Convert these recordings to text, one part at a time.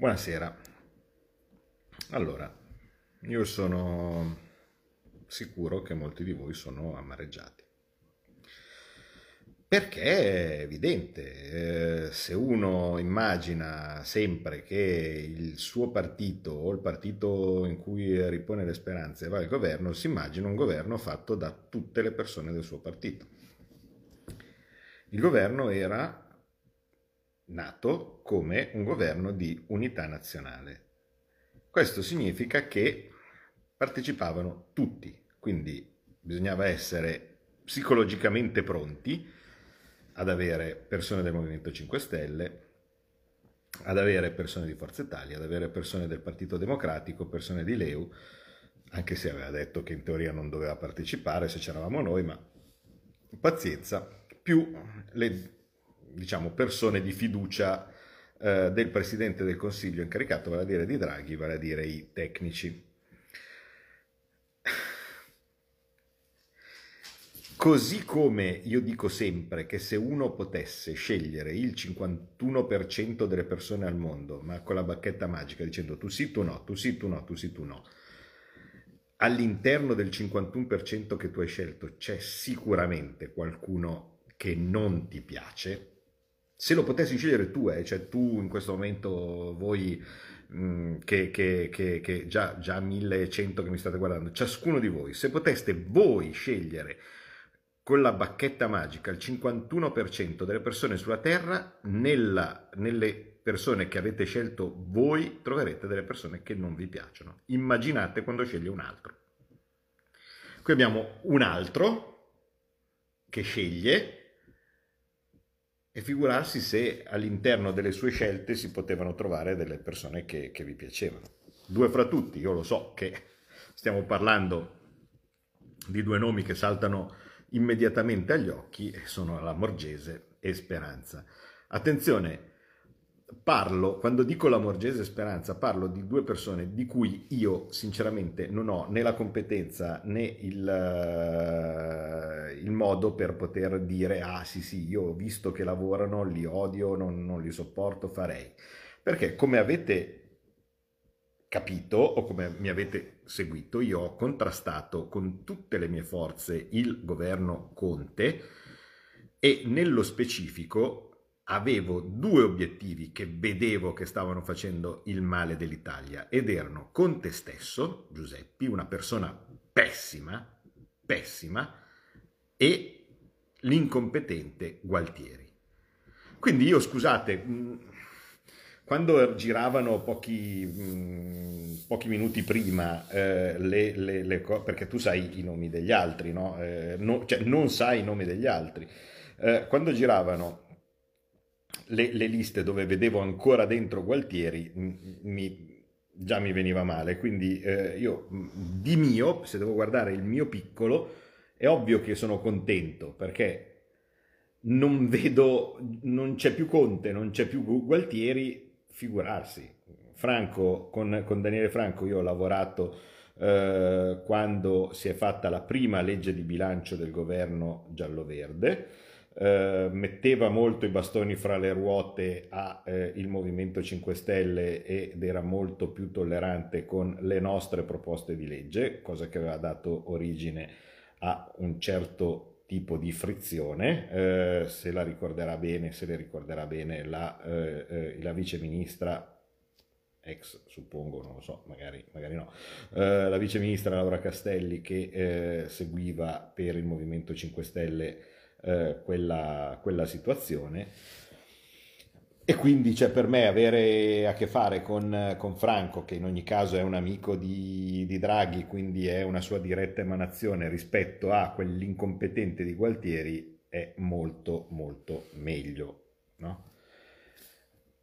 Buonasera. Allora, io sono sicuro che molti di voi sono amareggiati. Perché è evidente, eh, se uno immagina sempre che il suo partito o il partito in cui ripone le speranze va al governo, si immagina un governo fatto da tutte le persone del suo partito. Il governo era nato come un governo di unità nazionale. Questo significa che partecipavano tutti, quindi bisognava essere psicologicamente pronti ad avere persone del Movimento 5 Stelle, ad avere persone di Forza Italia, ad avere persone del Partito Democratico, persone di Leu, anche se aveva detto che in teoria non doveva partecipare se c'eravamo noi, ma pazienza, più le diciamo, persone di fiducia eh, del Presidente del Consiglio incaricato, vale a dire di Draghi, vale a dire i tecnici. Così come io dico sempre che se uno potesse scegliere il 51% delle persone al mondo, ma con la bacchetta magica dicendo tu sì, tu no, tu sì, tu no, tu sì, tu no, all'interno del 51% che tu hai scelto c'è sicuramente qualcuno che non ti piace, se lo potessi scegliere tu, eh, cioè tu in questo momento, voi mh, mm, che, che, che, che, già, già 1100 che mi state guardando, ciascuno di voi, se poteste voi scegliere con la bacchetta magica il 51% delle persone sulla Terra, nella, nelle persone che avete scelto voi troverete delle persone che non vi piacciono. Immaginate quando sceglie un altro. Qui abbiamo un altro che sceglie e figurarsi se all'interno delle sue scelte si potevano trovare delle persone che, che vi piacevano. Due fra tutti, io lo so che stiamo parlando di due nomi che saltano immediatamente agli occhi, sono la Morgese e Speranza. Attenzione, parlo, quando dico la Morgese Speranza, parlo di due persone di cui io sinceramente non ho né la competenza né il, uh, il modo per poter dire ah sì sì, io ho visto che lavorano, li odio, non, non li sopporto, farei. Perché come avete capito o come mi avete seguito, io ho contrastato con tutte le mie forze il governo Conte e nello specifico avevo due obiettivi che vedevo che stavano facendo il male dell'Italia ed erano con te stesso, Giuseppi, una persona pessima, pessima, e l'incompetente Gualtieri. Quindi io, scusate, quando giravano pochi, pochi minuti prima, eh, le, le, le, perché tu sai i nomi degli altri, no? Eh, no, cioè non sai i nomi degli altri, eh, quando giravano le, le, liste dove vedevo ancora dentro Gualtieri mi, già mi veniva male, quindi eh, io di mio, se devo guardare il mio piccolo, è ovvio che sono contento perché non vedo, non c'è più Conte, non c'è più Gualtieri, figurarsi. Franco, con, con Daniele Franco io ho lavorato eh, quando si è fatta la prima legge di bilancio del governo giallo-verde, eh, metteva molto i bastoni fra le ruote al eh, Movimento 5 Stelle ed era molto più tollerante con le nostre proposte di legge, cosa che aveva dato origine a un certo tipo di frizione, eh, se la ricorderà bene, se le ricorderà bene la, eh, eh, la vice ministra ex suppongo, non lo so, magari, magari no, eh, la vice ministra Laura Castelli che eh, seguiva per il Movimento 5 Stelle eh, quella, quella situazione. E quindi cioè, per me avere a che fare con, con, Franco, che in ogni caso è un amico di, di, Draghi, quindi è una sua diretta emanazione rispetto a quell'incompetente di Gualtieri, è molto molto meglio. No?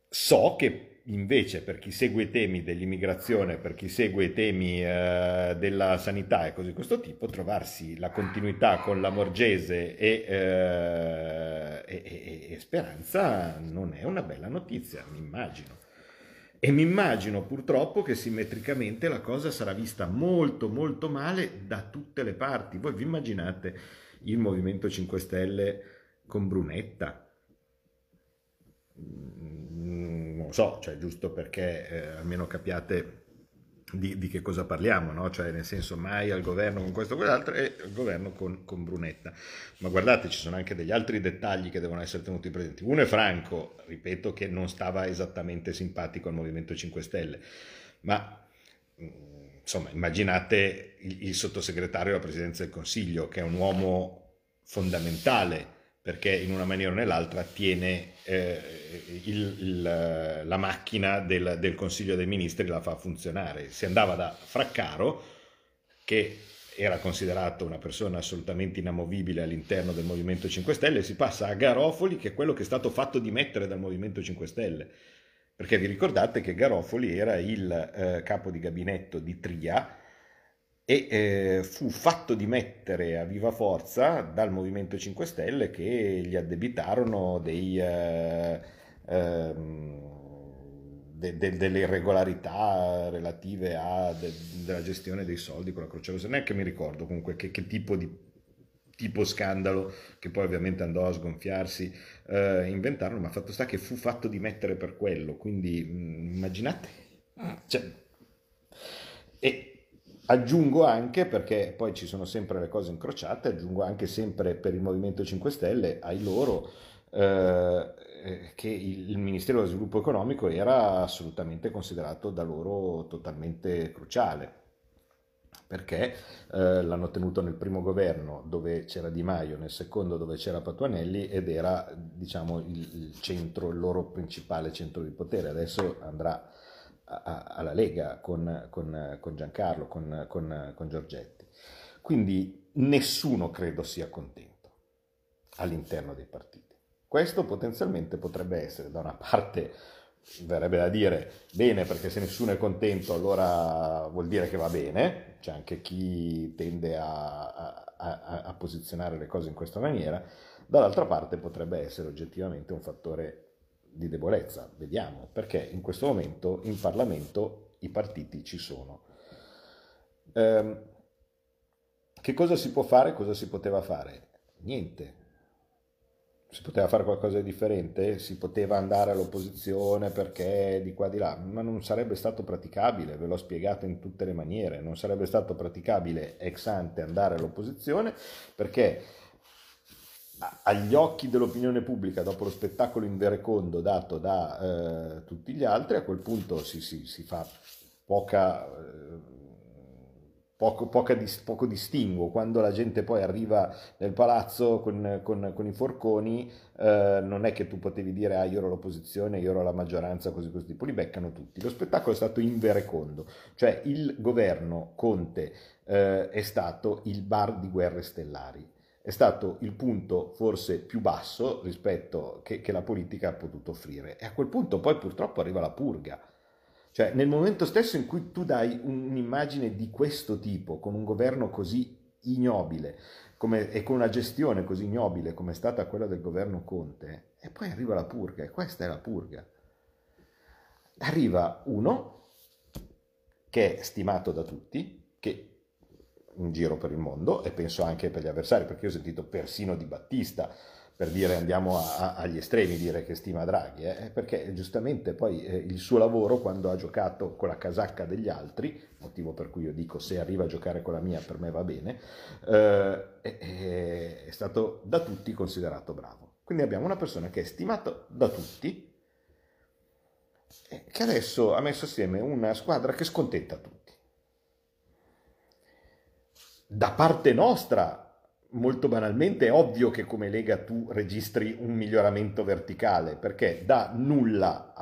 So che invece per chi segue i temi dell'immigrazione, per chi segue i temi eh, della sanità e cose di questo tipo, trovarsi la continuità con la Morgese e, eh, e, e, Speranza non è una bella notizia, mi immagino. E mi immagino purtroppo che simmetricamente la cosa sarà vista molto molto male da tutte le parti. Voi vi immaginate il Movimento 5 Stelle con Brunetta? Non lo so, cioè giusto perché eh, almeno capiate di, di, che cosa parliamo, no? cioè nel senso mai al governo con questo o quell'altro e al governo con, con, Brunetta. Ma guardate, ci sono anche degli altri dettagli che devono essere tenuti presenti. Uno è Franco, ripeto che non stava esattamente simpatico al Movimento 5 Stelle, ma mm, insomma immaginate il, il sottosegretario alla Presidenza del Consiglio, che è un uomo fondamentale perché in una maniera o nell'altra tiene eh, il, il, la macchina del, del, Consiglio dei Ministri, la fa funzionare. Si andava da Fraccaro, che era considerato una persona assolutamente inamovibile all'interno del Movimento 5 Stelle, e si passa a Garofoli, che è quello che è stato fatto dimettere dal Movimento 5 Stelle. Perché vi ricordate che Garofoli era il eh, capo di gabinetto di Tria, e eh, fu fatto dimettere a viva forza dal Movimento 5 Stelle che gli addebitarono dei, eh, eh, de, de, delle irregolarità relative alla gestione dei soldi con la Croce Rossa. Neanche mi ricordo comunque che, che tipo di tipo scandalo che poi ovviamente andò a sgonfiarsi eh, inventarono, ma fatto sta che fu fatto dimettere per quello, quindi mh, mm, immaginate. Cioè, e Aggiungo anche, perché poi ci sono sempre le cose incrociate, aggiungo anche sempre per il Movimento 5 Stelle, ai loro, eh, che il Ministero dello Sviluppo Economico era assolutamente considerato da loro totalmente cruciale perché eh, l'hanno tenuto nel primo governo dove c'era Di Maio, nel secondo dove c'era Patuanelli ed era diciamo il, il centro, il loro principale centro di potere. Adesso andrà alla Lega con, con, con Giancarlo, con, con Giorgetti. Quindi nessuno credo sia contento all'interno dei partiti. Questo potenzialmente potrebbe essere da una parte verrebbe da dire bene perché se nessuno è contento allora vuol dire che va bene, c'è anche chi tende a, a, a, a posizionare le cose in questa maniera, dall'altra parte potrebbe essere oggettivamente un fattore di debolezza, vediamo, perché in questo momento in Parlamento i partiti ci sono. Eh, che cosa si può fare? Cosa si poteva fare? Niente. Si poteva fare qualcosa di differente? Si poteva andare all'opposizione perché di qua di là, ma non sarebbe stato praticabile, ve l'ho spiegato in tutte le maniere, non sarebbe stato praticabile ex ante andare all'opposizione perché agli occhi dell'opinione pubblica dopo lo spettacolo inverecondo dato da eh, tutti gli altri, a quel punto si, si, si fa poca, eh, poco, poca, poco, distinguo. Quando la gente poi arriva nel palazzo con, con, con i forconi, eh, non è che tu potevi dire ah io ero l'opposizione, io ero la maggioranza, così così, tipo li beccano tutti. Lo spettacolo è stato inverecondo, cioè il governo Conte eh, è stato il bar di guerre stellari è stato il punto forse più basso rispetto che, che la politica ha potuto offrire. E a quel punto poi purtroppo arriva la purga. Cioè nel momento stesso in cui tu dai un'immagine di questo tipo, con un governo così ignobile come, e con una gestione così ignobile come è stata quella del governo Conte, e poi arriva la purga, e questa è la purga. Arriva uno che è stimato da tutti, che in giro per il mondo e penso anche per gli avversari, perché io ho sentito persino Di Battista per dire andiamo a, a, agli estremi, dire che stima Draghi, eh? perché giustamente poi eh, il suo lavoro quando ha giocato con la casacca degli altri, motivo per cui io dico se arriva a giocare con la mia per me va bene, eh, è, è stato da tutti considerato bravo. Quindi abbiamo una persona che è stimata da tutti, che adesso ha messo assieme una squadra che scontenta tutti da parte nostra, molto banalmente, è ovvio che come Lega tu registri un miglioramento verticale, perché da nulla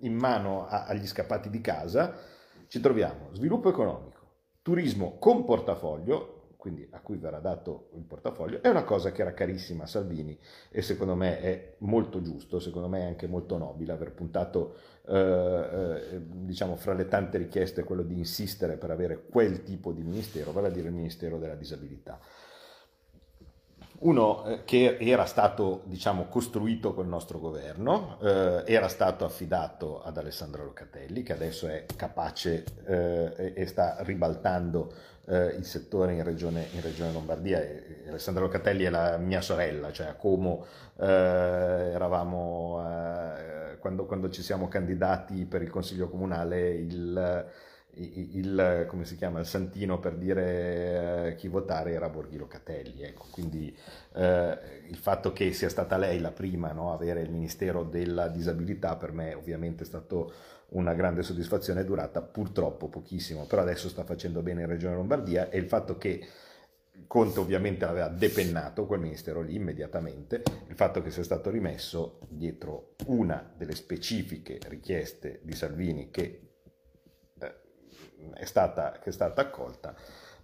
in mano agli scappati di casa ci troviamo sviluppo economico, turismo con portafoglio, quindi a cui verrà dato il portafoglio, è una cosa che era carissima a Salvini e secondo me è molto giusto, secondo me è anche molto nobile aver puntato, eh, eh, diciamo, fra le tante richieste quello di insistere per avere quel tipo di ministero, vale a dire il Ministero della Disabilità. Uno eh, che era stato diciamo, costruito col nostro governo, eh, era stato affidato ad Alessandro Locatelli, che adesso è capace eh, e sta ribaltando eh, il settore in regione, in regione Lombardia. E Alessandra Locatelli è la mia sorella, cioè a Como eh, eravamo, eh, quando, quando, ci siamo candidati per il Consiglio Comunale, il, il, come si chiama, il santino per dire eh, chi votare era Borghi Locatelli. Ecco. Quindi eh, il fatto che sia stata lei la prima no, a avere il Ministero della Disabilità per me ovviamente è stato una grande soddisfazione, durata purtroppo pochissimo, però adesso sta facendo bene in Regione Lombardia e il fatto che Conte ovviamente aveva depennato quel ministero lì immediatamente, il fatto che sia stato rimesso dietro una delle specifiche richieste di Salvini che, è, stata, che è stata accolta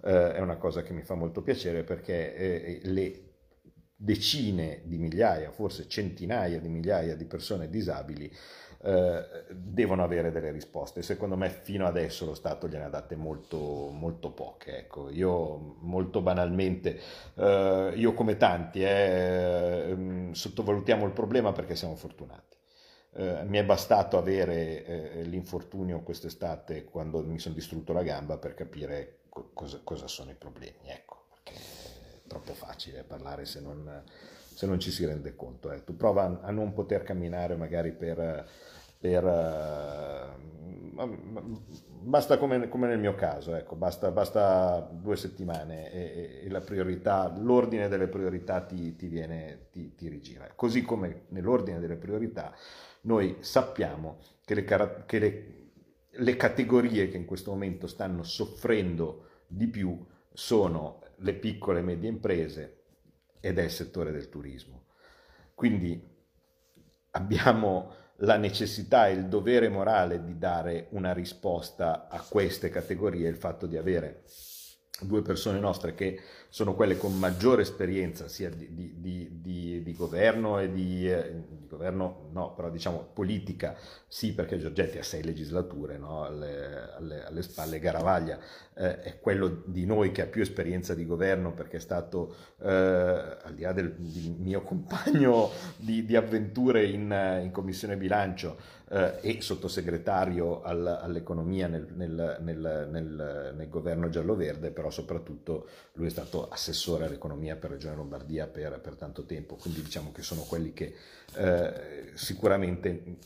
eh, è una cosa che mi fa molto piacere perché eh, le decine di migliaia, forse centinaia di migliaia di persone disabili eh, devono avere delle risposte. Secondo me fino adesso lo Stato gliene ha date molto, molto poche. Ecco. Io molto banalmente, eh, io come tanti, eh, mm, sottovalutiamo il problema perché siamo fortunati. Eh, mi è bastato avere eh, l'infortunio quest'estate quando mi sono distrutto la gamba per capire co- cosa, cosa, sono i problemi. Ecco, perché è troppo facile parlare se non, se non ci si rende conto. Eh. Tu prova a non poter camminare magari per per, basta come, come, nel mio caso, ecco, basta, basta due settimane e, e, priorità, l'ordine delle priorità ti, ti, viene, ti, ti rigira. Così come nell'ordine delle priorità noi sappiamo che le, che le, le categorie che in questo momento stanno soffrendo di più sono le piccole e medie imprese ed è il settore del turismo. Quindi abbiamo la necessità e il dovere morale di dare una risposta a queste categorie, il fatto di avere due persone nostre che sono quelle con maggiore esperienza sia di, di, di, di governo e di, eh, governo, no, però diciamo politica, sì perché Giorgetti ha sei legislature no, alle, alle, alle, spalle, Garavaglia eh, è quello di noi che ha più esperienza di governo perché è stato, eh, al di là del mio compagno di, avventure in, in commissione bilancio, eh, e sottosegretario al, all'economia nel, nel, nel, nel, governo giallo-verde, però soprattutto lui è stato assessore all'economia per Regione Lombardia per, per tanto tempo, quindi diciamo che sono quelli che eh, sicuramente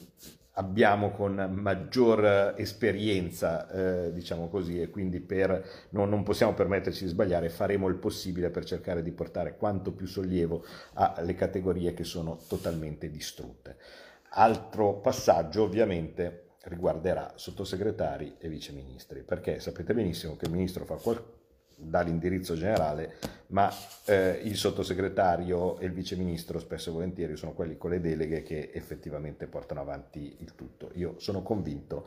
abbiamo con maggior esperienza, eh, diciamo così, e quindi per, no, non possiamo permetterci di sbagliare, faremo il possibile per cercare di portare quanto più sollievo alle categorie che sono totalmente distrutte. Altro passaggio ovviamente riguarderà sottosegretari e viceministri, perché sapete benissimo che il ministro fa qual- dà l'indirizzo generale, ma eh, il sottosegretario e il viceministro spesso e volentieri sono quelli con le deleghe che effettivamente portano avanti il tutto. Io sono convinto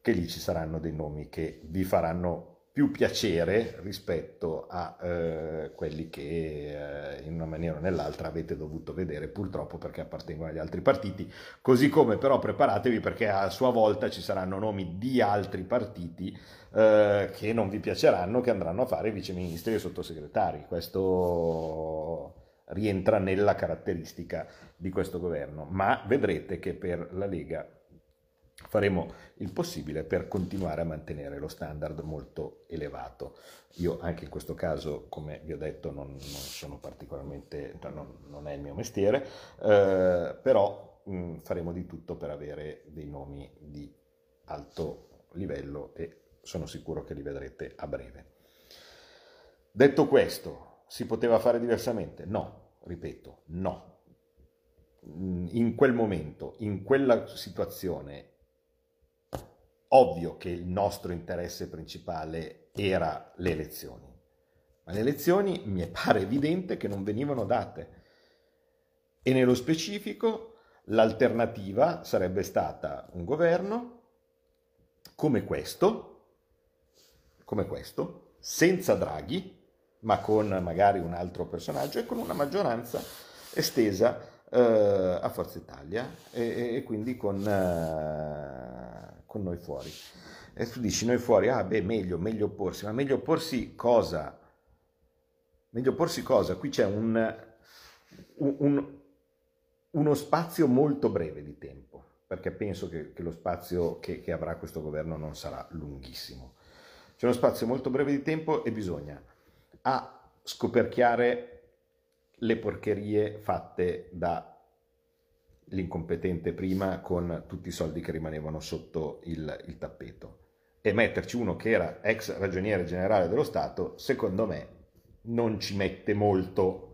che lì ci saranno dei nomi che vi faranno più piacere rispetto a eh, quelli che eh, in una maniera o nell'altra avete dovuto vedere purtroppo perché appartengono agli altri partiti, così come però preparatevi perché a sua volta ci saranno nomi di altri partiti eh, che non vi piaceranno, che andranno a fare viceministri e sottosegretari. Questo rientra nella caratteristica di questo governo, ma vedrete che per la Lega faremo il possibile per continuare a mantenere lo standard molto elevato. Io anche in questo caso, come vi ho detto, non, non sono particolarmente, cioè non, non, è il mio mestiere, eh, però mh, faremo di tutto per avere dei nomi di alto livello e sono sicuro che li vedrete a breve. Detto questo, si poteva fare diversamente? No, ripeto, no. In quel momento, in quella situazione, Ovvio che il nostro interesse principale era le elezioni, ma le elezioni mi pare evidente che non venivano date. E nello specifico l'alternativa sarebbe stata un governo come questo, come questo, senza Draghi, ma con magari un altro personaggio e con una maggioranza estesa eh, a Forza Italia e, e quindi con... Eh, con noi fuori. E tu dici noi fuori, ah beh, meglio, meglio opporsi, ma meglio opporsi cosa? Meglio porsi cosa? Qui c'è un, un, uno spazio molto breve di tempo, perché penso che, che lo spazio che, che avrà questo governo non sarà lunghissimo. C'è uno spazio molto breve di tempo e bisogna A. scoperchiare le porcherie fatte dall'incompetente prima con tutti i soldi che rimanevano sotto il, il tappeto e metterci uno che era ex ragioniere generale dello Stato, secondo me non ci mette molto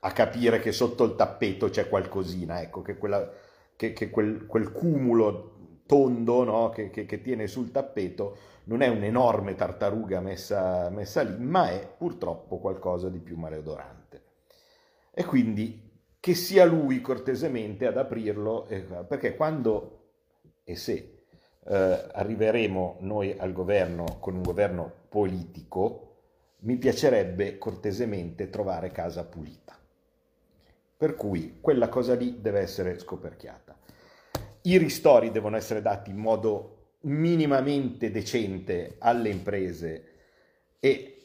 a capire che sotto il tappeto c'è qualcosina, ecco, che, quella, che, che quel, quel, cumulo tondo no, che, che, tiene sul tappeto non è un'enorme tartaruga messa, messa lì, ma è purtroppo qualcosa di più maleodorante. E quindi che sia lui cortesemente ad aprirlo, eh, perché quando e se eh, arriveremo noi al governo con un governo politico, mi piacerebbe cortesemente trovare casa pulita. Per cui quella cosa lì deve essere scoperchiata. I ristori devono essere dati in modo minimamente decente alle imprese e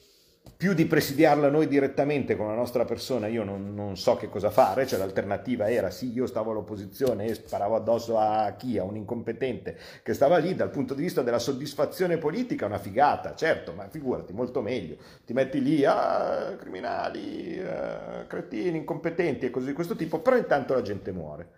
più di presidiarla noi direttamente con la nostra persona, io non, non, so che cosa fare, cioè l'alternativa era sì, io stavo all'opposizione e sparavo addosso a chi, a un incompetente che stava lì, dal punto di vista della soddisfazione politica una figata, certo, ma figurati, molto meglio, ti metti lì, ah, criminali, ah, cretini, incompetenti e cose di questo tipo, però intanto la gente muore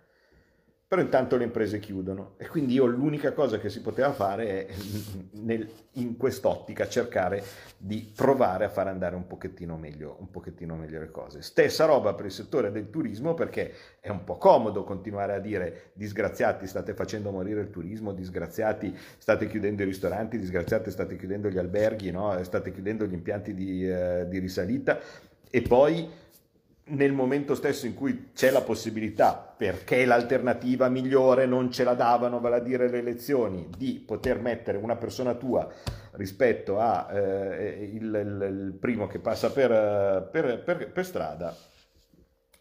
però intanto le imprese chiudono e quindi io l'unica cosa che si poteva fare è nel, in quest'ottica cercare di provare a far andare un pochettino, meglio, un pochettino meglio le cose. Stessa roba per il settore del turismo perché è un po' comodo continuare a dire disgraziati state facendo morire il turismo, disgraziati state chiudendo i ristoranti, disgraziati state chiudendo gli alberghi, no? state chiudendo gli impianti di, eh, di risalita e poi nel momento stesso in cui c'è la possibilità, perché l'alternativa migliore non ce la davano, vale a dire le elezioni, di poter mettere una persona tua rispetto a eh, primo che passa per, per, per, per strada,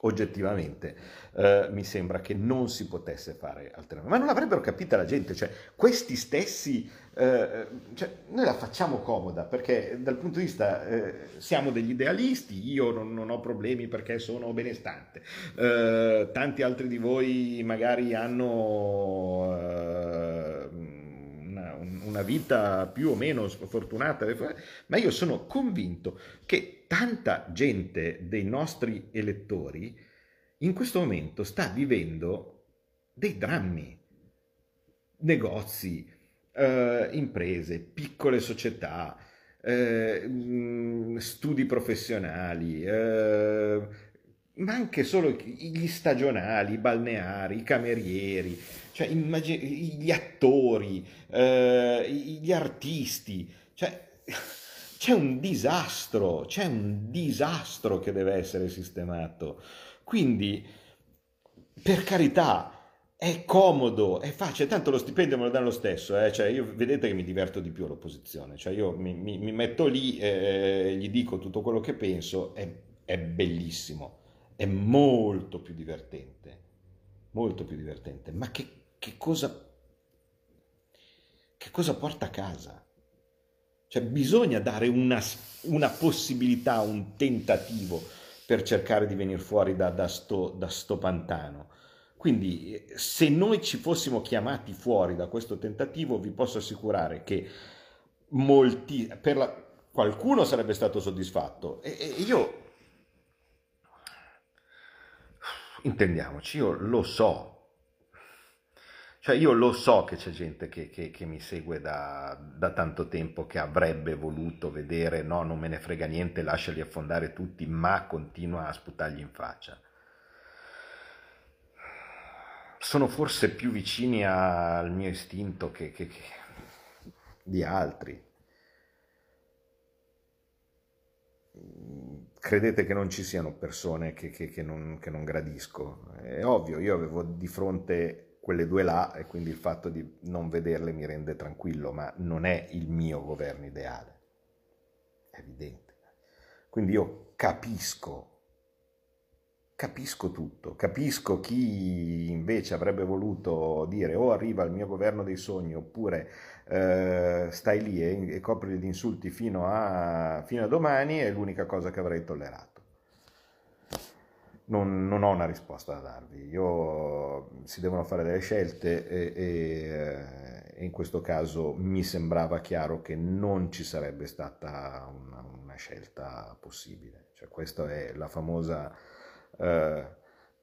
oggettivamente eh, mi sembra che non si potesse fare altrimenti. Ma non l'avrebbero capita la gente, cioè questi stessi, eh, cioè, noi la facciamo comoda perché dal punto di vista eh, siamo degli idealisti, io non, non, ho problemi perché sono benestante, eh, tanti altri di voi magari hanno eh, una vita più o meno sfortunata, ma io sono convinto che tanta gente dei nostri elettori in questo momento sta vivendo dei drammi. Negozi, eh, imprese, piccole società, eh, mm, studi professionali, eh, ma anche solo gli stagionali, i balneari, i camerieri, cioè immagini, gli attori, eh, gli artisti, cioè c'è un disastro, c'è un disastro che deve essere sistemato. Quindi, per carità, è comodo, è facile, tanto lo stipendio me lo danno lo stesso, eh? cioè io vedete che mi diverto di più all'opposizione, cioè io mi, mi, mi metto lì e eh, gli dico tutto quello che penso, è, è bellissimo, è molto più divertente, molto più divertente, ma che, che cosa, che cosa porta a casa? Cioè bisogna dare una, una possibilità, un tentativo per cercare di venire fuori da, da, sto, da sto pantano. Quindi se noi ci fossimo chiamati fuori da questo tentativo, vi posso assicurare che molti, per la, qualcuno sarebbe stato soddisfatto. E, e io, intendiamoci, io lo so cioè io lo so che c'è gente che, che, che mi segue da, da, tanto tempo che avrebbe voluto vedere, no, non me ne frega niente, lasciali affondare tutti, ma continua a sputargli in faccia. Sono forse più vicini al mio istinto che, che di altri. Credete che non ci siano persone che, non, che non gradisco? È ovvio, io avevo di fronte quelle due là e quindi il fatto di non vederle mi rende tranquillo, ma non è il mio governo ideale, è evidente. Quindi io capisco capisco tutto, capisco chi invece avrebbe voluto dire o oh, arriva il mio governo dei sogni oppure eh, stai lì e, e copri gli insulti fino a, fino a domani è l'unica cosa che avrei tollerato. Non, non, ho una risposta da darvi, Io, si devono fare delle scelte e, e, e, in questo caso mi sembrava chiaro che non ci sarebbe stata una, una scelta possibile. Cioè, questa è la famosa eh,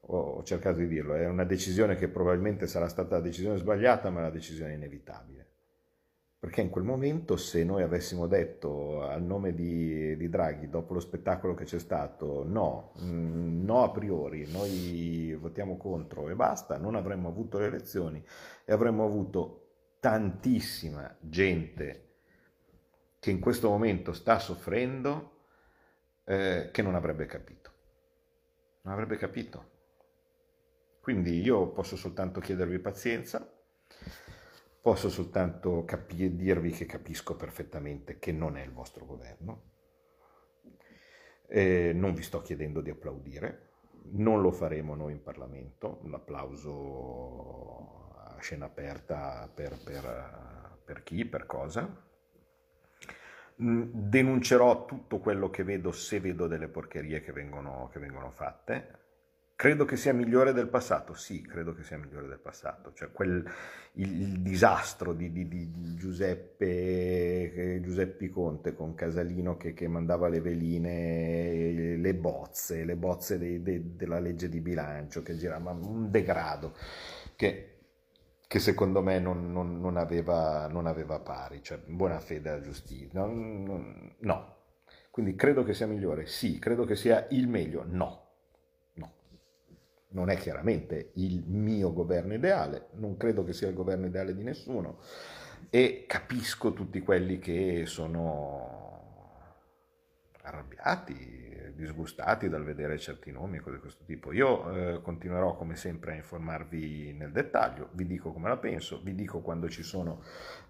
ho cercato di dirlo, è una decisione che probabilmente sarà stata la decisione sbagliata, ma è una decisione inevitabile. Perché in quel momento se noi avessimo detto al nome di, di Draghi, dopo lo spettacolo che c'è stato, no, mm, no a priori, noi votiamo contro e basta, non avremmo avuto le elezioni e avremmo avuto tantissima gente che in questo momento sta soffrendo eh, che non avrebbe capito non avrebbe capito. Quindi io posso soltanto chiedervi pazienza, posso soltanto capi- dirvi che capisco perfettamente che non è il vostro governo, eh, non vi sto chiedendo di applaudire, non lo faremo noi in Parlamento, un applauso a scena aperta per, per, per chi, per cosa, Mm, denuncerò tutto quello che vedo se vedo delle porcherie che vengono, che vengono fatte. Credo che sia migliore del passato? Sì, credo che sia migliore del passato. Cioè quel, il, il disastro di, di, di Giuseppe, Giuseppe, Conte con Casalino che, che, mandava le veline, le bozze, le bozze dei, dei, della legge di bilancio che girava, un degrado che che secondo me non, non, non, aveva, non aveva, pari, cioè buona fede alla giustizia. No, no, Quindi credo che sia migliore? Sì. Credo che sia il meglio? No. Non è chiaramente il mio governo ideale, non credo che sia il governo ideale di nessuno e capisco tutti quelli che sono arrabbiati, disgustati dal vedere certi nomi e cose di questo tipo. Io eh, continuerò come sempre a informarvi nel dettaglio, vi dico come la penso, vi dico quando ci sono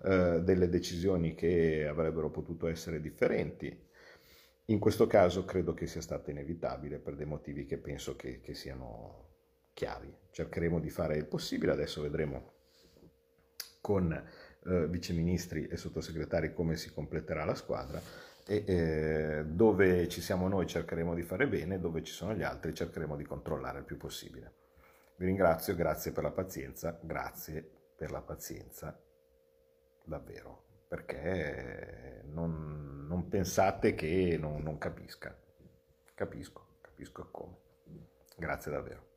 eh, delle decisioni che avrebbero potuto essere differenti. In questo caso credo che sia stato inevitabile per dei motivi che penso che, che siano chiari. Cercheremo di fare il possibile, adesso vedremo con eh, viceministri e sottosegretari come si completerà la squadra e eh, dove ci siamo noi cercheremo di fare bene, dove ci sono gli altri cercheremo di controllare il più possibile. Vi ringrazio, grazie per la pazienza, grazie per la pazienza, davvero, perché non, non pensate che non, non capisca, capisco, capisco come. Grazie davvero.